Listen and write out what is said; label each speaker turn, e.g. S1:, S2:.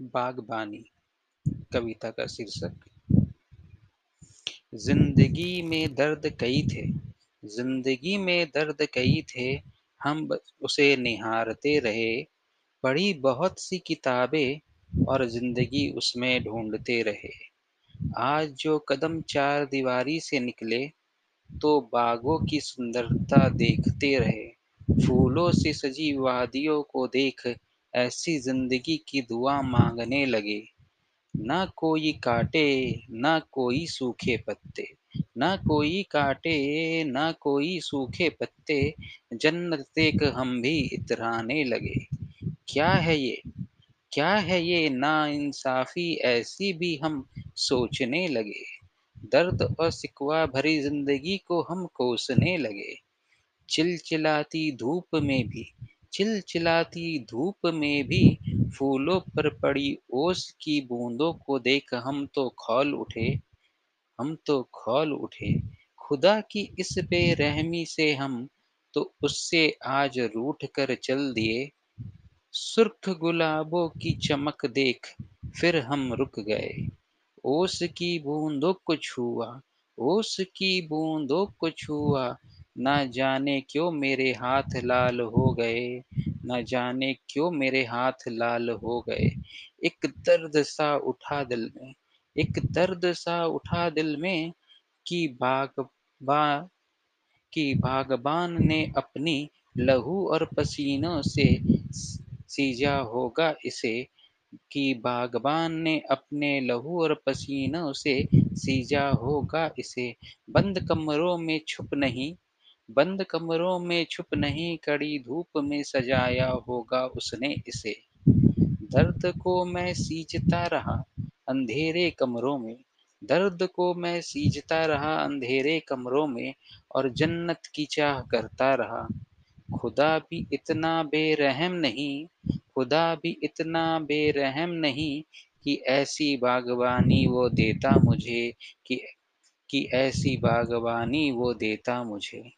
S1: बागबानी, कविता का शीर्षक। ज़िंदगी में दर्द कई थे, ज़िंदगी में दर्द कई थे, हम उसे निहारते रहे। पढ़ी बहुत सी किताबें और ज़िंदगी उसमें ढूंढते रहे। आज जो कदम चार दीवारी से निकले तो बागों की सुंदरता देखते रहे। फूलों से सजी वादियों को देख ऐसी ज़िंदगी की दुआ मांगने लगे। ना कोई काटे, ना कोई सूखे पत्ते, ना कोई काटे, ना कोई सूखे पत्ते। जन्नत देख हम भी इतराने लगे। क्या है ये? क्या है ये ना इंसाफी ऐसी भी हम सोचने लगे। दर्द और सिकवा भरी ज़िंदगी को हम कोसने लगे। चिलचिलाती धूप में भी चिलचिलाती धूप में भी फूलों पर पड़ी ओस की बूंदों को देख हम तो खौल उठे, हम तो खौल उठे। खुदा की इस बेरहमी से हम तो उससे आज रूठ कर चल दिए। सुर्ख गुलाबों की चमक देख फिर हम रुक गए। ओस की बूंदों को छुआ, ओस की बूंदों को छुआ, ना जाने क्यों मेरे हाथ लाल हो गए। न जाने क्यों मेरे हाथ लाल हो गए। एक दर्द सा उठा दिल में, एक दर्द सा उठा दिल में कि बागबा कि बागबान ने अपनी लहू और पसीनों से सीजा होगा इसे, कि बागबान ने अपने लहू और पसीनों से सीजा होगा इसे। बंद कमरों में छुप नहीं बंद कमरों में छुप नहीं कड़ी धूप में सजाया होगा उसने इसे। दर्द को मैं सींचता रहा अंधेरे कमरों में, दर्द को मैं सींचता रहा अंधेरे कमरों में और जन्नत की चाह करता रहा। खुदा भी इतना बेरहम नहीं, खुदा भी इतना बेरहम नहीं कि ऐसी बागवानी वो देता मुझे, कि कि ऐसी बागवानी वो देता मुझे।